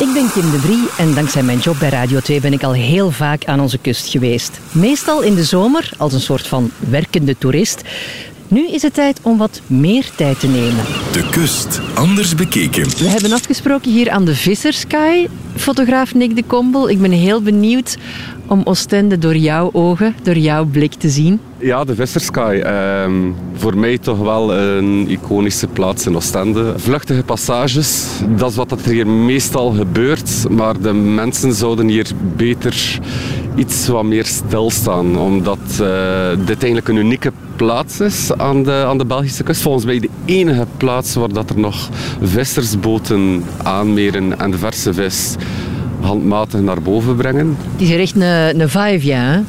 Ik ben Kim de Vrie en dankzij mijn job bij Radio 2 ben ik al heel vaak aan onze kust geweest. Meestal in de zomer als een soort van werkende toerist. Nu is het tijd om wat meer tijd te nemen. De kust, anders bekeken. We hebben afgesproken hier aan de Visserskaai, fotograaf Nick de Kombel. Ik ben heel benieuwd om Oostende door jouw ogen, door jouw blik te zien. Ja, de Visserskaai. Ehm, voor mij toch wel een iconische plaats in Oostende. Vluchtige passages, dat is wat er hier meestal gebeurt. Maar de mensen zouden hier beter iets wat meer stilstaan. Omdat uh, dit eigenlijk een unieke plaats is aan de, aan de Belgische kust. Volgens mij de enige plaats waar dat er nog vissersboten aanmeren en verse vis handmatig naar boven brengen. Het is echt een, een vibe, ja.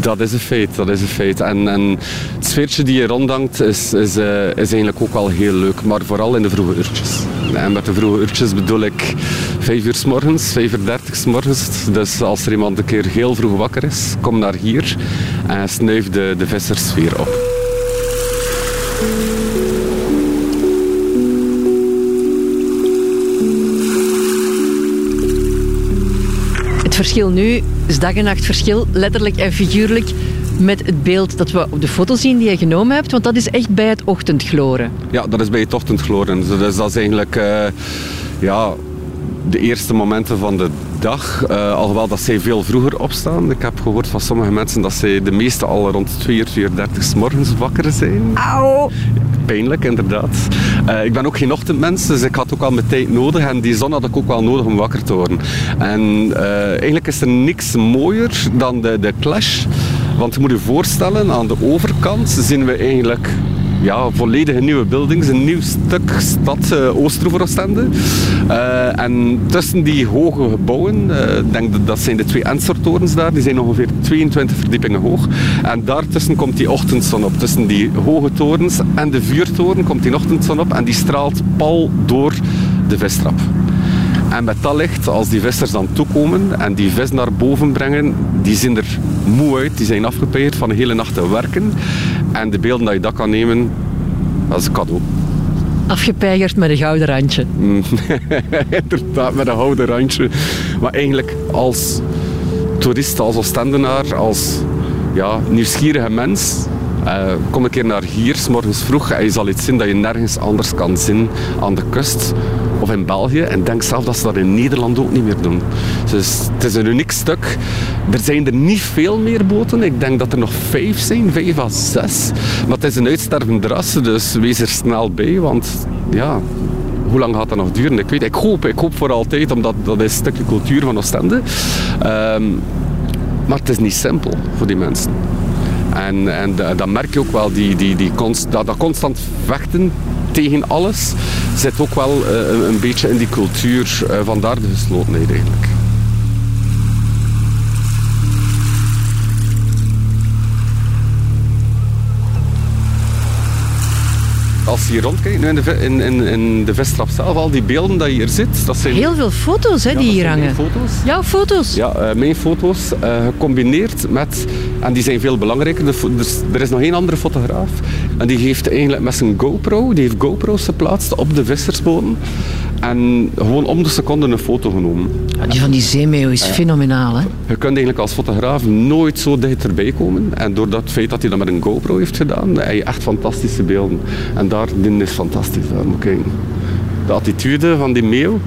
Dat is een feit, dat is een feit. En, en het sfeertje die je rondhangt is, is, uh, is eigenlijk ook wel heel leuk, maar vooral in de vroege uurtjes. En met de vroege uurtjes bedoel ik 5 uur s morgens, 5 uur 30 s morgens. Dus als er iemand een keer heel vroeg wakker is, kom naar hier en snuif de, de vissersfeer op. verschil nu is dag en nacht verschil, letterlijk en figuurlijk, met het beeld dat we op de foto zien die je genomen hebt. Want dat is echt bij het ochtendgloren. Ja, dat is bij het ochtendgloren. Dus dat is eigenlijk uh, ja, de eerste momenten van de dag. Uh, alhoewel dat zij veel vroeger opstaan. Ik heb gehoord van sommige mensen dat zij de meeste al rond 2 uur, 2 uur 30 s morgens wakker zijn. Auw! Pijnlijk, inderdaad. Uh, ik ben ook geen ochtendmens, dus ik had ook al mijn tijd nodig. En die zon had ik ook wel nodig om wakker te worden. En uh, eigenlijk is er niks mooier dan de, de clash. Want je moet je voorstellen, aan de overkant zien we eigenlijk ja, volledige nieuwe buildings, een nieuw stuk stad uh, Oost-Oostende. Uh, en tussen die hoge gebouwen, uh, denk dat, dat zijn de twee Ensor-torens daar, die zijn ongeveer 22 verdiepingen hoog. En daartussen komt die ochtendzon op. Tussen die hoge torens en de vuurtoren komt die ochtendzon op en die straalt pal door de vistrap. En met dat licht, als die vissers dan toekomen en die vis naar boven brengen, die zien er moe uit. Die zijn afgepeerd van een hele nacht te werken. En de beelden dat je dat kan nemen, dat is een cadeau. Afgepeigerd met een gouden randje. Inderdaad, met een gouden randje. Maar eigenlijk als toerist, als Oostendenaar, als ja, nieuwsgierige mens... Uh, kom een keer naar hier, s morgens vroeg, en je zal iets zien dat je nergens anders kan zien aan de kust of in België. En denk zelf dat ze dat in Nederland ook niet meer doen. Dus het is een uniek stuk. Er zijn er niet veel meer boten. Ik denk dat er nog vijf zijn, vijf à zes. Maar het is een uitstervende rasse, dus wees er snel bij. Want ja, hoe lang gaat dat nog duren? Ik weet, ik hoop, ik hoop voor altijd, omdat dat is een stukje cultuur van Oostende. Um, maar het is niet simpel voor die mensen. En, en dat merk je ook wel, die, die, die dat, dat constant vechten tegen alles zit ook wel uh, een beetje in die cultuur. Uh, vandaar de geslotenheid eigenlijk. als je hier rondkijkt, nu in de, in, in, in de Vestrap zelf, al die beelden dat je hier zit, dat zijn... Heel veel foto's hè, ja, die hier hangen. foto's. Jouw foto's? Ja, uh, mijn foto's, uh, gecombineerd met... En die zijn veel belangrijker. De, dus, er is nog één andere fotograaf. En die heeft eigenlijk met zijn GoPro, die heeft GoPro's geplaatst op de vissersboten. En gewoon om de seconde een foto genomen. Ja, die van die zeemeeuw is fenomenaal, hè? Je kunt eigenlijk als fotograaf nooit zo dicht erbij komen. En door dat feit dat hij dat met een GoPro heeft gedaan, heb je echt fantastische beelden. En daar, dit is fantastisch. Daar moet kijken. De attitude van die meeuw,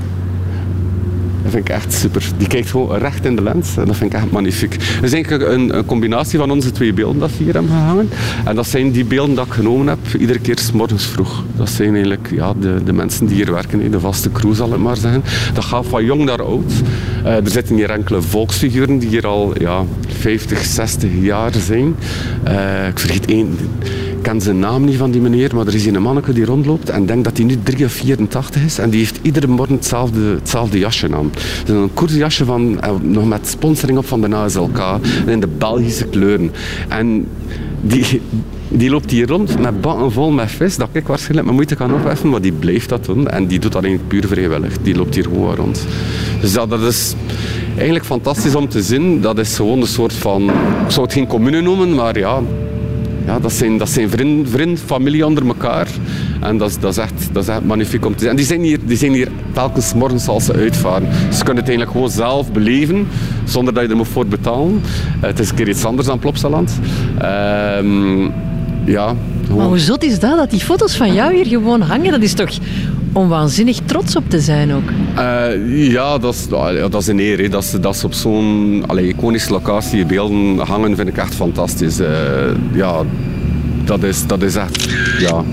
dat vind ik echt super. Die kijkt gewoon recht in de lens. En dat vind ik echt magnifiek. Het is eigenlijk een, combinatie van onze twee beelden dat we hier hebben gehangen. En dat zijn die beelden dat ik genomen heb, iedere keer s morgens vroeg. Dat zijn eigenlijk ja, de, de mensen die hier werken, de vaste crew zal ik maar zeggen. Dat gaat van jong naar oud. Uh, er zitten hier enkele volksfiguren die hier al ja, 50, 60 jaar zijn. Uh, ik vergeet één ken zijn naam niet van die meneer, maar er is een manneke die rondloopt en denkt dat hij nu 3 of 84 is. En die heeft iedere morgen hetzelfde, jasje aan. Is een koersjasje van, nog met sponsoring op van de ASLK en in de Belgische kleuren. En die, die loopt hier rond met bakken vol met vis, dat ik waarschijnlijk mijn moeite kan opheffen, maar die blijft dat doen. En die doet dat eigenlijk puur vrijwillig. Die loopt hier gewoon rond. Dus dat, dat is eigenlijk fantastisch om te zien. Dat is gewoon een soort van, ik zou het geen commune noemen, maar ja, ja, dat zijn, dat zijn vriend, vriend, familie onder elkaar. En dat is, dat is, echt, dat is echt magnifiek om te zien. En die zijn hier, die zijn hier telkens morgens als ze uitvaren. Je kunt het eigenlijk gewoon zelf beleven, zonder dat je er moet voor betalen. Uh, het is een keer iets anders dan Plopsaland. Ehm, ja, maar hoe zot is dat, dat die foto's van jou hier gewoon hangen? Dat is toch om waanzinnig trots op te zijn ook? Uh, ja, dat is, dat is een eer. Dat, is, dat op zo'n iconische locatie beelden hangen, vind ik echt fantastisch. Uh, ja, dat is, dat is echt... Ja.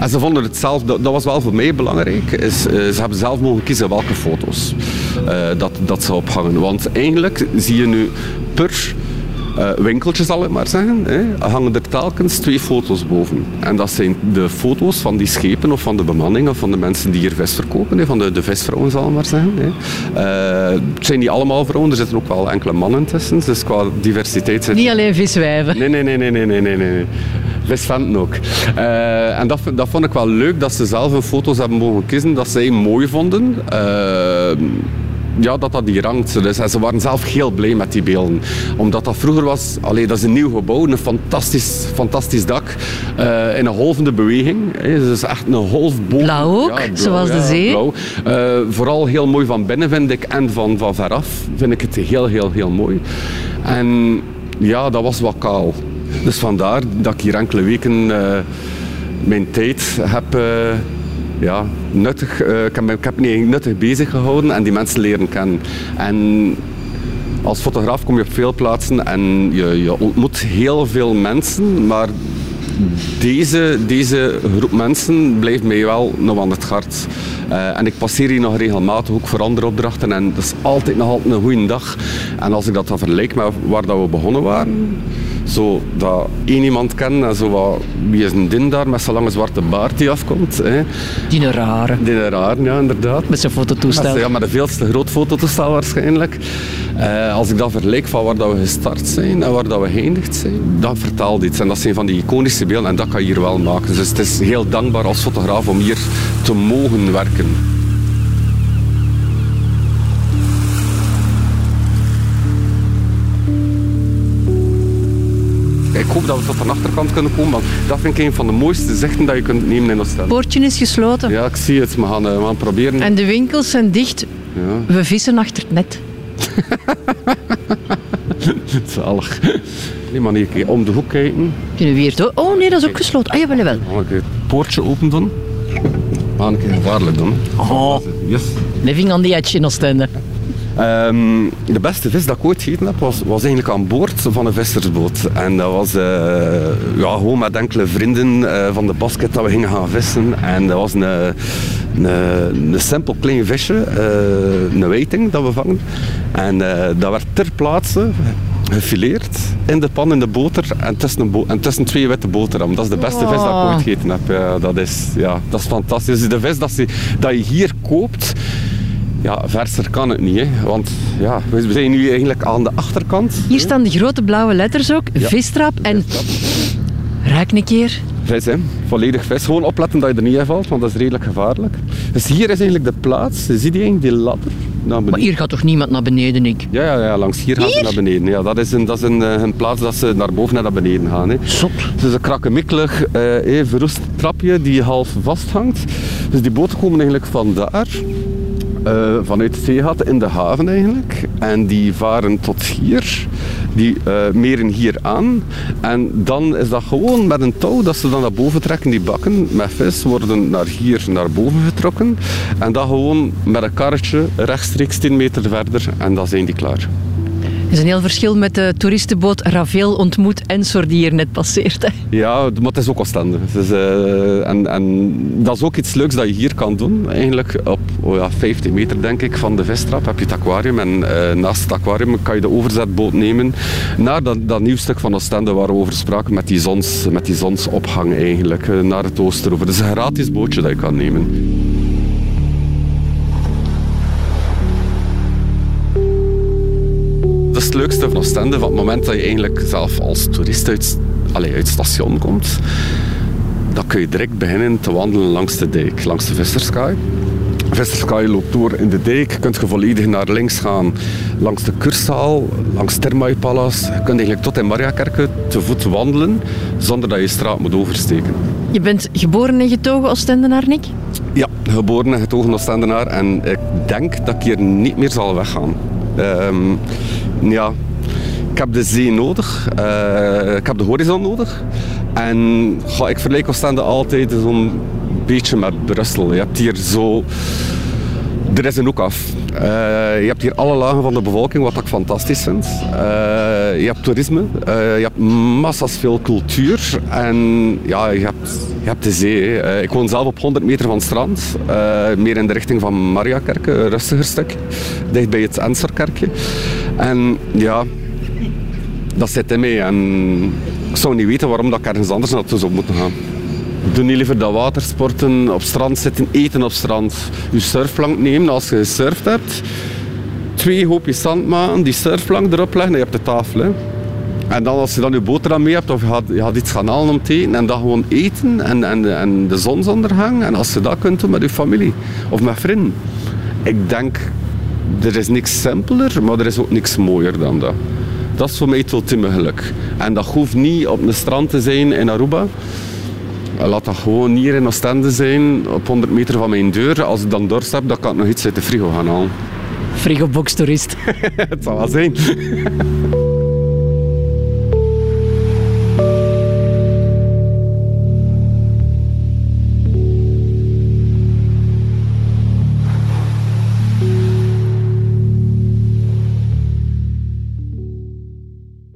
En ze vonden het zelf, dat, was wel voor mij belangrijk, is, uh, ze hebben zelf mogen kiezen welke foto's dat, dat ze ophangen. Want eigenlijk zie je nu per uh, winkeltje zal ik maar zeggen, hè, hangen er telkens twee foto's boven. En dat zijn de foto's van die schepen of van de bemanning of van de mensen die hier vis verkopen, hè, van de, de visvrouwen zal ik maar zeggen. Hè. Uh, het zijn niet allemaal vrouwen, er zitten ook wel enkele mannen tussen, dus qua diversiteit... Zit... Niet alleen viswijven. Nee, nee, nee, nee, nee, nee, nee. nee. Visventen ook. Uh, en dat, dat vond ik wel leuk, dat ze zelf hun foto's hebben mogen kiezen, dat zij mooi vonden ja, dat dat hier hangt. Dus, ze waren zelf heel blij met die beelden. Omdat dat vroeger was, allee, dat is een nieuw gebouw, een fantastisch, fantastisch dak. Uh, in een golvende beweging. Het is echt een golfboom. Blauw ook, zoals de zee. Uh, vooral heel mooi van binnen vind ik en van, van veraf vind ik het heel, heel, heel mooi. En ja, dat was wat kaal. Dus vandaar dat ik hier enkele weken uh, mijn tijd heb ja, nuttig, ik, heb, ik heb me nuttig bezig gehouden en die mensen leren kennen. En als fotograaf kom je op veel plaatsen en je, je ontmoet heel veel mensen, maar deze, deze groep mensen blijft mij wel nog aan het hart. Uh, en ik passeer hier nog regelmatig ook voor andere opdrachten en dat is altijd nog altijd een goede dag. En als ik dat dan vergelijk met waar dat we begonnen waren, zo dat één iemand kennen en zo wat, wie is een din daar met zo'n lange zwarte baard die afkomt. Hè. Die een rare. Die een rare, ja inderdaad. Met zijn fototoestel. Met, ja, met een veel te groot fototoestel waarschijnlijk. Uh, als ik dat vergelijk van waar dat we gestart zijn en waar dat we geëindigd zijn, dat vertaalt iets. En dat zijn van die iconische beelden en dat kan je hier wel maken. Dus het is heel dankbaar als fotograaf om hier te mogen werken. Ik hoop dat we tot de achterkant kunnen komen, want dat vind ik een van de mooiste zichten dat je kunt nemen in Oostende. Het poortje is gesloten. Ja, ik zie het. We gaan, uh, we gaan proberen. En de winkels zijn dicht. Ja. We vissen achter het net. Zalig. Nee, maar nee, om de hoek kijken. Kunnen we hier Oh nee, dat is ook gesloten. Ah, jawel, wel. Mag ik het poortje open doen? Ga een keer gevaarlijk doen. Oh. Yes. Living on the edge in Oostende. Um, de beste vis dat ik ooit gegeten heb, was, was eigenlijk aan boord van een vissersboot. En dat was uh, ja, gewoon met enkele vrienden uh, van de basket dat we gingen gaan vissen. En dat was een, een, een simpel klein visje, uh, een weiting dat we vangen. En dat werd ter plaatse gefileerd in de pan in de boter en tussen, bo en tussen twee witte boterham. Dat is de beste vis dat ik ooit gegeten heb. Ja, dat, is, ja, dat is fantastisch. De vis dat, ze, dat je hier koopt, ja, verser kan het niet. Hè. Want ja, we zijn nu eigenlijk aan de achterkant. Hier staan de grote blauwe letters ook. Ja. Vistrap en... Ruik een keer. Vis, hè. volledig vis. Gewoon opletten dat je er niet in valt, want dat is redelijk gevaarlijk. Dus hier is eigenlijk de plaats. Zie je eigenlijk die ladder? Maar hier gaat toch niemand naar beneden, ik? Ja, ja, ja langs hier, gaan ze naar beneden. Ja, dat is, een, dat is een, een eh, plaats dat ze naar boven en naar beneden gaan. Hè. Zot. Het is een krakkemikkelig, eh, verroest trapje die half vasthangt. Dus die boten komen eigenlijk vandaar. Uh, vanuit Zeegat in de haven eigenlijk. En die varen tot hier. Die uh, meren hier aan. En dan is dat gewoon met een touw dat ze dan naar boven trekken. Die bakken met vis worden naar hier naar boven getrokken. En dan gewoon met een karretje rechtstreeks 10 meter verder. En dan zijn die klaar. Is een heel verschil met de toeristenboot Ravel ontmoet Ensor die hier net passeert. Ja, maar het is ook Oostende. Dus, uh, en, en dat is ook iets leuks dat je hier kan doen. Eigenlijk op oh ja, 50 meter denk ik van de vistrap heb je het aquarium. En uh, naast het aquarium kan je de overzetboot nemen naar dat, dat nieuw stuk van Oostende waar we over spraken met die, zons, met die zonsopgang eigenlijk. Uh, naar het Oosterover. Het is een gratis bootje dat je kan nemen. Het leukste van Oostende. Van het moment dat je eigenlijk zelf als toerist uit, allez, uit het station komt, dan kun je direct beginnen te wandelen langs de dijk, langs de Visserskaai. Visserskaai loopt door in de dijk. Je kunt je volledig naar links gaan langs de Kursaal, langs Termai Palace. Je kunt eigenlijk tot in Mariakerke te voet wandelen zonder dat je straat moet oversteken. Je bent geboren en getogen Oostendenaar, Nick? Ja, geboren en getogen Oostendenaar. En ik denk dat ik hier niet meer zal weggaan. Um, ja, ik heb de zee nodig. Uh, ik heb de horizon nodig. En ga, ik vergelijk Oostende altijd zo'n beetje met Brussel. Je hebt hier zo... Er is een hoek af. Uh, je hebt hier alle lagen van de bevolking, wat ik fantastisch vind. Uh, je hebt toerisme, je hebt massas veel cultuur en ja, je, hebt, je hebt de zee. ik woon zelf op 100 meter van het strand, meer in de richting van Mariakerke, een rustiger stuk, dicht bij het Enserkerkje. En ja, dat zit in mij en ik zou niet weten waarom dat ik ergens anders naartoe zou moeten gaan. Doe niet liever dat watersporten, op strand zitten, eten op strand. Je surfplank nemen als je gesurfd hebt. Twee hoopjes zand maken, die surfplank erop leggen en je hebt de tafel. En dan als je dan je boterham mee hebt of je gaat iets gaan halen om te eten en dan gewoon eten en, en, en de zonsondergang. En als je dat kunt doen met je familie of met vrienden. Ik denk, er is niks simpeler, maar er is ook niks mooier dan dat. Dat is voor mij het ultieme geluk. En dat hoeft niet op een strand te zijn in Aruba. Laat dat gewoon hier in Oostende zijn, op 100 meter van mijn deur. Als ik dan dorst heb, dan kan ik nog iets uit de frigo gaan halen. Frigobox toerist. het zal wel zijn.